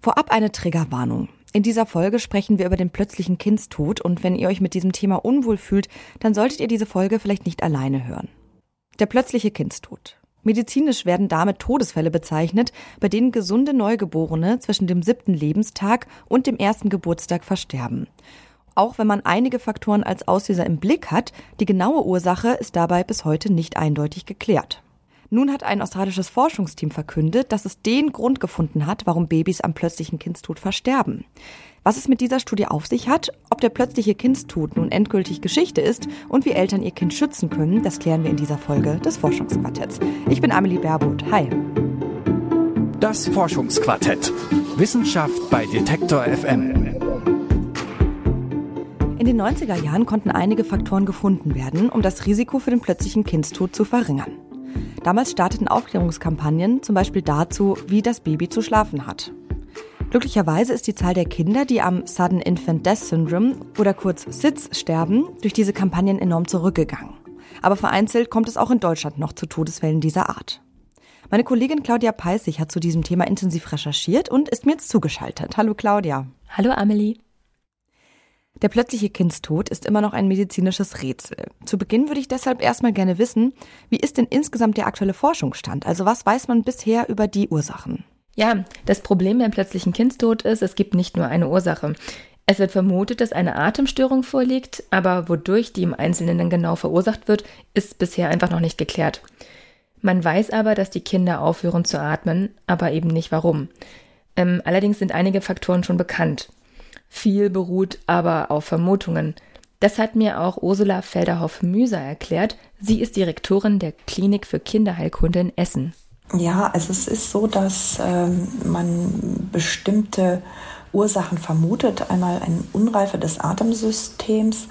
Vorab eine Triggerwarnung. In dieser Folge sprechen wir über den plötzlichen Kindstod und wenn ihr euch mit diesem Thema unwohl fühlt, dann solltet ihr diese Folge vielleicht nicht alleine hören. Der plötzliche Kindstod. Medizinisch werden damit Todesfälle bezeichnet, bei denen gesunde Neugeborene zwischen dem siebten Lebenstag und dem ersten Geburtstag versterben. Auch wenn man einige Faktoren als Auslöser im Blick hat, die genaue Ursache ist dabei bis heute nicht eindeutig geklärt. Nun hat ein australisches Forschungsteam verkündet, dass es den Grund gefunden hat, warum Babys am plötzlichen Kindstod versterben. Was es mit dieser Studie auf sich hat, ob der plötzliche Kindstod nun endgültig Geschichte ist und wie Eltern ihr Kind schützen können, das klären wir in dieser Folge des Forschungsquartetts. Ich bin Amelie Baerboth. Hi. Das Forschungsquartett. Wissenschaft bei Detektor FM. In den 90er Jahren konnten einige Faktoren gefunden werden, um das Risiko für den plötzlichen Kindstod zu verringern. Damals starteten Aufklärungskampagnen zum Beispiel dazu, wie das Baby zu schlafen hat. Glücklicherweise ist die Zahl der Kinder, die am Sudden Infant Death Syndrome oder kurz SIDS sterben, durch diese Kampagnen enorm zurückgegangen. Aber vereinzelt kommt es auch in Deutschland noch zu Todesfällen dieser Art. Meine Kollegin Claudia Peissig hat zu diesem Thema intensiv recherchiert und ist mir jetzt zugeschaltet. Hallo Claudia. Hallo Amelie. Der plötzliche Kindstod ist immer noch ein medizinisches Rätsel. Zu Beginn würde ich deshalb erstmal gerne wissen, wie ist denn insgesamt der aktuelle Forschungsstand? Also was weiß man bisher über die Ursachen? Ja, das Problem beim plötzlichen Kindstod ist, es gibt nicht nur eine Ursache. Es wird vermutet, dass eine Atemstörung vorliegt, aber wodurch die im Einzelnen dann genau verursacht wird, ist bisher einfach noch nicht geklärt. Man weiß aber, dass die Kinder aufhören zu atmen, aber eben nicht warum. Ähm, allerdings sind einige Faktoren schon bekannt. Viel beruht aber auf Vermutungen. Das hat mir auch Ursula Felderhoff-Müser erklärt. Sie ist Direktorin der Klinik für Kinderheilkunde in Essen. Ja, also es ist so, dass ähm, man bestimmte Ursachen vermutet. Einmal eine Unreife des Atemsystems.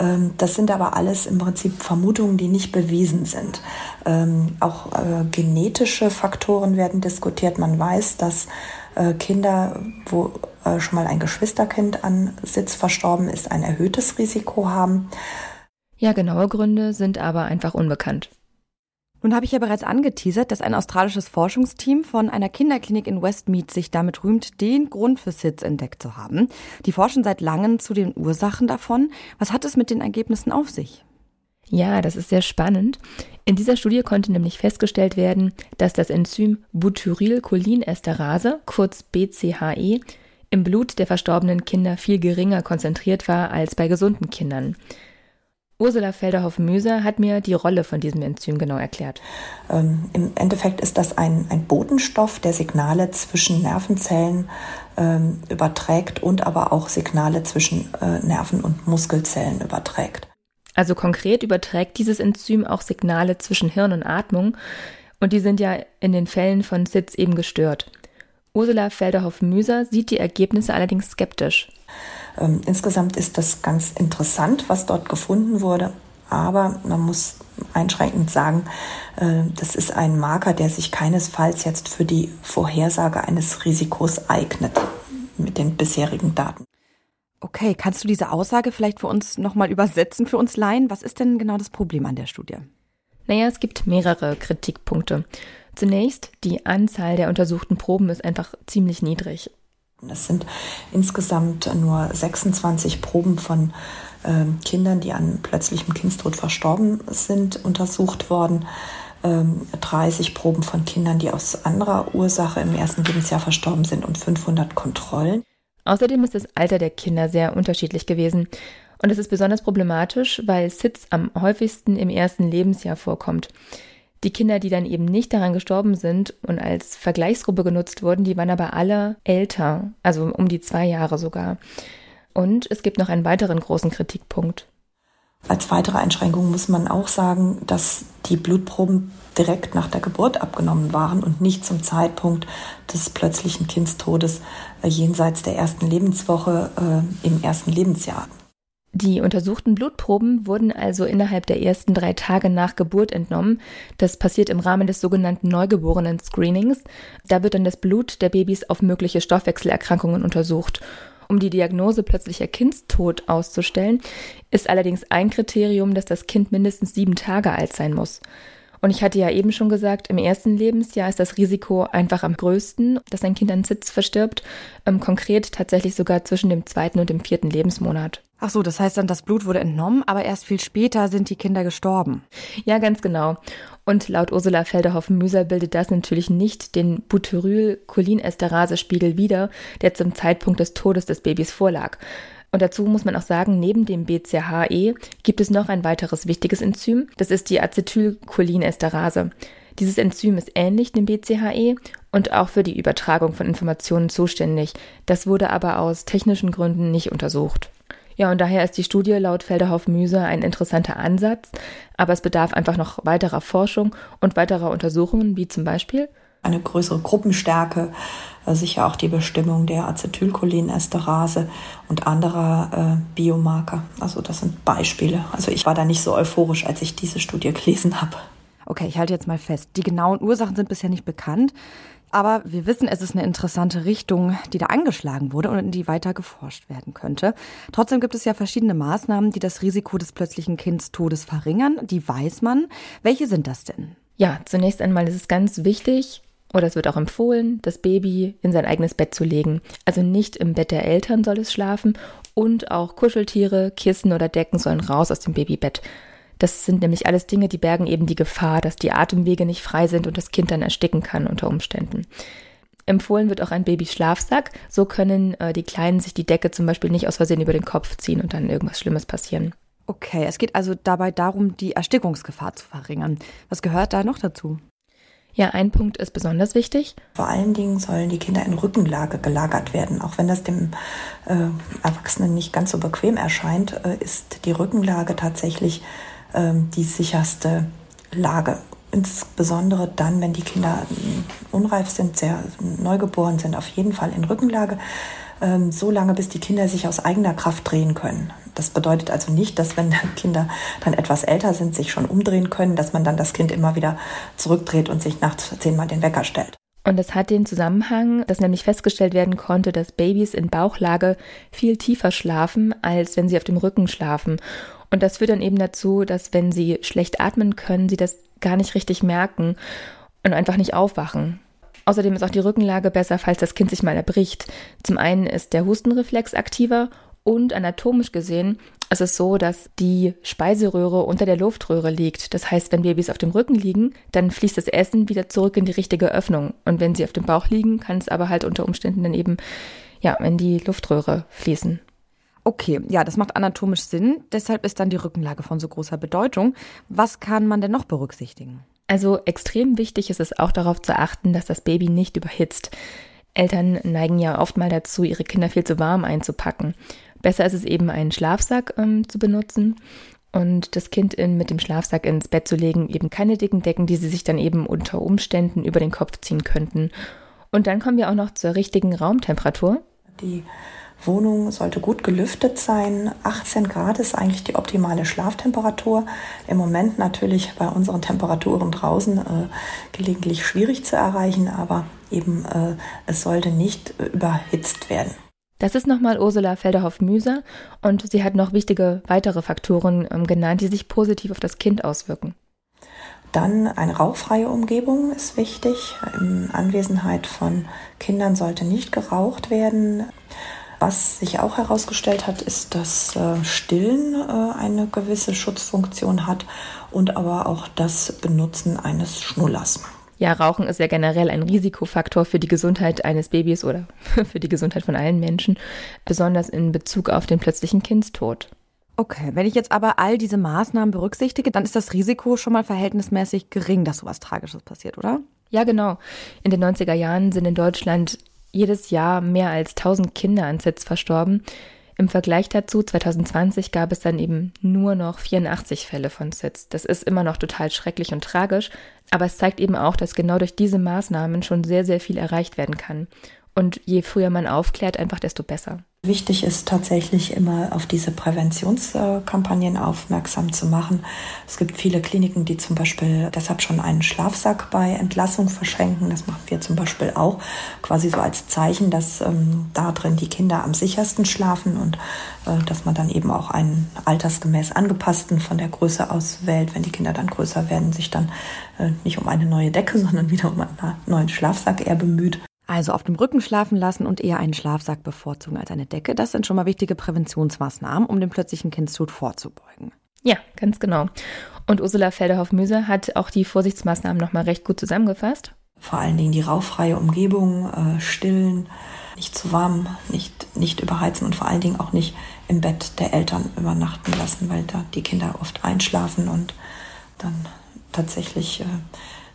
Ähm, das sind aber alles im Prinzip Vermutungen, die nicht bewiesen sind. Ähm, auch äh, genetische Faktoren werden diskutiert. Man weiß, dass äh, Kinder, wo schon mal ein Geschwisterkind an Sitz verstorben ist, ein erhöhtes Risiko haben. Ja, genaue Gründe sind aber einfach unbekannt. Nun habe ich ja bereits angeteasert, dass ein australisches Forschungsteam von einer Kinderklinik in Westmead sich damit rühmt, den Grund für SIDS entdeckt zu haben. Die forschen seit langem zu den Ursachen davon. Was hat es mit den Ergebnissen auf sich? Ja, das ist sehr spannend. In dieser Studie konnte nämlich festgestellt werden, dass das Enzym Butyrylcholinesterase, kurz BCHE, im Blut der verstorbenen Kinder viel geringer konzentriert war als bei gesunden Kindern. Ursula Felderhoff-Müser hat mir die Rolle von diesem Enzym genau erklärt. Ähm, Im Endeffekt ist das ein, ein Botenstoff, der Signale zwischen Nervenzellen ähm, überträgt und aber auch Signale zwischen äh, Nerven- und Muskelzellen überträgt. Also konkret überträgt dieses Enzym auch Signale zwischen Hirn und Atmung und die sind ja in den Fällen von SIDS eben gestört. Ursula Felderhoff-Müser sieht die Ergebnisse allerdings skeptisch. Ähm, insgesamt ist das ganz interessant, was dort gefunden wurde. Aber man muss einschränkend sagen, äh, das ist ein Marker, der sich keinesfalls jetzt für die Vorhersage eines Risikos eignet mit den bisherigen Daten. Okay, kannst du diese Aussage vielleicht für uns nochmal übersetzen für uns Laien? Was ist denn genau das Problem an der Studie? Naja, es gibt mehrere Kritikpunkte. Zunächst, die Anzahl der untersuchten Proben ist einfach ziemlich niedrig. Es sind insgesamt nur 26 Proben von äh, Kindern, die an plötzlichem Kindstod verstorben sind, untersucht worden. Ähm, 30 Proben von Kindern, die aus anderer Ursache im ersten Lebensjahr verstorben sind und 500 Kontrollen. Außerdem ist das Alter der Kinder sehr unterschiedlich gewesen. Und es ist besonders problematisch, weil SIDS am häufigsten im ersten Lebensjahr vorkommt. Die Kinder, die dann eben nicht daran gestorben sind und als Vergleichsgruppe genutzt wurden, die waren aber alle älter, also um die zwei Jahre sogar. Und es gibt noch einen weiteren großen Kritikpunkt. Als weitere Einschränkung muss man auch sagen, dass die Blutproben direkt nach der Geburt abgenommen waren und nicht zum Zeitpunkt des plötzlichen Kindstodes äh, jenseits der ersten Lebenswoche äh, im ersten Lebensjahr. Die untersuchten Blutproben wurden also innerhalb der ersten drei Tage nach Geburt entnommen. Das passiert im Rahmen des sogenannten Neugeborenen-Screenings. Da wird dann das Blut der Babys auf mögliche Stoffwechselerkrankungen untersucht. Um die Diagnose plötzlicher Kindstod auszustellen, ist allerdings ein Kriterium, dass das Kind mindestens sieben Tage alt sein muss. Und ich hatte ja eben schon gesagt, im ersten Lebensjahr ist das Risiko einfach am größten, dass ein Kind an Sitz verstirbt. Ähm, konkret tatsächlich sogar zwischen dem zweiten und dem vierten Lebensmonat. Ach so, das heißt dann, das Blut wurde entnommen, aber erst viel später sind die Kinder gestorben. Ja, ganz genau. Und laut Ursula Felderhoffen-Müser bildet das natürlich nicht den Butyryl-Cholinesterase-Spiegel wider, der zum Zeitpunkt des Todes des Babys vorlag. Und dazu muss man auch sagen, neben dem BCHE gibt es noch ein weiteres wichtiges Enzym. Das ist die Acetylcholinesterase. Dieses Enzym ist ähnlich dem BCHE und auch für die Übertragung von Informationen zuständig. Das wurde aber aus technischen Gründen nicht untersucht. Ja, und daher ist die Studie laut Felderhoff-Müser ein interessanter Ansatz, aber es bedarf einfach noch weiterer Forschung und weiterer Untersuchungen, wie zum Beispiel eine größere Gruppenstärke, äh, sicher auch die Bestimmung der Acetylcholinesterase und anderer äh, Biomarker. Also das sind Beispiele. Also ich war da nicht so euphorisch, als ich diese Studie gelesen habe. Okay, ich halte jetzt mal fest. Die genauen Ursachen sind bisher nicht bekannt. Aber wir wissen, es ist eine interessante Richtung, die da angeschlagen wurde und in die weiter geforscht werden könnte. Trotzdem gibt es ja verschiedene Maßnahmen, die das Risiko des plötzlichen Kindstodes verringern. Die weiß man. Welche sind das denn? Ja, zunächst einmal ist es ganz wichtig, oder es wird auch empfohlen, das Baby in sein eigenes Bett zu legen. Also nicht im Bett der Eltern soll es schlafen und auch Kuscheltiere, Kissen oder Decken sollen raus aus dem Babybett. Das sind nämlich alles Dinge, die bergen eben die Gefahr, dass die Atemwege nicht frei sind und das Kind dann ersticken kann unter Umständen. Empfohlen wird auch ein Babyschlafsack. So können äh, die Kleinen sich die Decke zum Beispiel nicht aus Versehen über den Kopf ziehen und dann irgendwas Schlimmes passieren. Okay, es geht also dabei darum, die Erstickungsgefahr zu verringern. Was gehört da noch dazu? Ja, ein Punkt ist besonders wichtig. Vor allen Dingen sollen die Kinder in Rückenlage gelagert werden. Auch wenn das dem äh, Erwachsenen nicht ganz so bequem erscheint, äh, ist die Rückenlage tatsächlich äh, die sicherste Lage. Insbesondere dann, wenn die Kinder unreif sind, sehr neugeboren sind, auf jeden Fall in Rückenlage ähm, so lange, bis die Kinder sich aus eigener Kraft drehen können. Das bedeutet also nicht, dass wenn Kinder dann etwas älter sind, sich schon umdrehen können, dass man dann das Kind immer wieder zurückdreht und sich nachts zehnmal den Wecker stellt. Und das hat den Zusammenhang, dass nämlich festgestellt werden konnte, dass Babys in Bauchlage viel tiefer schlafen, als wenn sie auf dem Rücken schlafen. Und das führt dann eben dazu, dass wenn sie schlecht atmen können, sie das gar nicht richtig merken und einfach nicht aufwachen. Außerdem ist auch die Rückenlage besser, falls das Kind sich mal erbricht. Zum einen ist der Hustenreflex aktiver und anatomisch gesehen ist es so, dass die Speiseröhre unter der Luftröhre liegt. Das heißt, wenn Babys auf dem Rücken liegen, dann fließt das Essen wieder zurück in die richtige Öffnung. Und wenn sie auf dem Bauch liegen, kann es aber halt unter Umständen dann eben ja, in die Luftröhre fließen. Okay, ja, das macht anatomisch Sinn. Deshalb ist dann die Rückenlage von so großer Bedeutung. Was kann man denn noch berücksichtigen? Also extrem wichtig ist es auch darauf zu achten, dass das Baby nicht überhitzt. Eltern neigen ja oft mal dazu, ihre Kinder viel zu warm einzupacken. Besser ist es eben, einen Schlafsack ähm, zu benutzen und das Kind in, mit dem Schlafsack ins Bett zu legen, eben keine dicken Decken, die sie sich dann eben unter Umständen über den Kopf ziehen könnten. Und dann kommen wir auch noch zur richtigen Raumtemperatur. Die Wohnung sollte gut gelüftet sein. 18 Grad ist eigentlich die optimale Schlaftemperatur. Im Moment natürlich bei unseren Temperaturen draußen äh, gelegentlich schwierig zu erreichen, aber eben äh, es sollte nicht äh, überhitzt werden. Das ist nochmal Ursula Felderhoff-Müser und sie hat noch wichtige weitere Faktoren ähm, genannt, die sich positiv auf das Kind auswirken. Dann eine rauchfreie Umgebung ist wichtig. In Anwesenheit von Kindern sollte nicht geraucht werden. Was sich auch herausgestellt hat, ist, dass äh, Stillen äh, eine gewisse Schutzfunktion hat und aber auch das Benutzen eines Schnullers. Ja, Rauchen ist ja generell ein Risikofaktor für die Gesundheit eines Babys oder für die Gesundheit von allen Menschen, besonders in Bezug auf den plötzlichen Kindstod. Okay, wenn ich jetzt aber all diese Maßnahmen berücksichtige, dann ist das Risiko schon mal verhältnismäßig gering, dass sowas Tragisches passiert, oder? Ja, genau. In den 90er Jahren sind in Deutschland jedes Jahr mehr als 1000 Kinder an SIDS verstorben. Im Vergleich dazu, 2020 gab es dann eben nur noch 84 Fälle von SIDS. Das ist immer noch total schrecklich und tragisch, aber es zeigt eben auch, dass genau durch diese Maßnahmen schon sehr, sehr viel erreicht werden kann. Und je früher man aufklärt, einfach desto besser. Wichtig ist tatsächlich immer auf diese Präventionskampagnen aufmerksam zu machen. Es gibt viele Kliniken, die zum Beispiel deshalb schon einen Schlafsack bei Entlassung verschenken. Das machen wir zum Beispiel auch, quasi so als Zeichen, dass ähm, da drin die Kinder am sichersten schlafen und äh, dass man dann eben auch einen altersgemäß angepassten von der Größe aus wählt. Wenn die Kinder dann größer werden, sich dann äh, nicht um eine neue Decke, sondern wieder um einen neuen Schlafsack eher bemüht. Also auf dem Rücken schlafen lassen und eher einen Schlafsack bevorzugen als eine Decke, das sind schon mal wichtige Präventionsmaßnahmen, um dem plötzlichen Kindstod vorzubeugen. Ja, ganz genau. Und Ursula Felderhoff-Müse hat auch die Vorsichtsmaßnahmen nochmal recht gut zusammengefasst. Vor allen Dingen die rauchfreie Umgebung, äh, stillen, nicht zu warm, nicht, nicht überheizen und vor allen Dingen auch nicht im Bett der Eltern übernachten lassen, weil da die Kinder oft einschlafen und dann tatsächlich äh,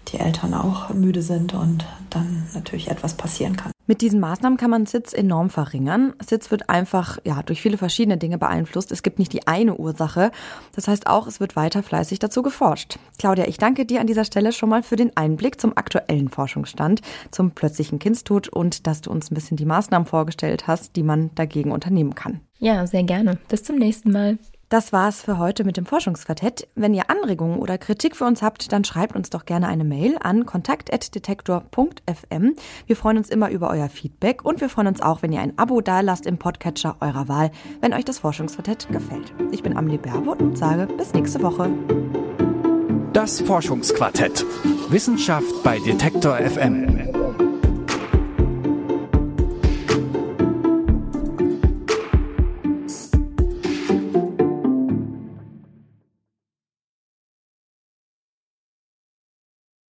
die Eltern auch müde sind und dann natürlich etwas passieren kann. Mit diesen Maßnahmen kann man Sitz enorm verringern. Sitz wird einfach ja, durch viele verschiedene Dinge beeinflusst. Es gibt nicht die eine Ursache. Das heißt auch, es wird weiter fleißig dazu geforscht. Claudia, ich danke dir an dieser Stelle schon mal für den Einblick zum aktuellen Forschungsstand, zum plötzlichen Kindstod und dass du uns ein bisschen die Maßnahmen vorgestellt hast, die man dagegen unternehmen kann. Ja, sehr gerne. Bis zum nächsten Mal. Das war's für heute mit dem Forschungsquartett. Wenn ihr Anregungen oder Kritik für uns habt, dann schreibt uns doch gerne eine Mail an kontakt.detektor.fm. Wir freuen uns immer über euer Feedback und wir freuen uns auch, wenn ihr ein Abo dalasst im Podcatcher eurer Wahl, wenn euch das Forschungsquartett gefällt. Ich bin Amelie Berwood und sage bis nächste Woche. Das Forschungsquartett. Wissenschaft bei Detektor FM.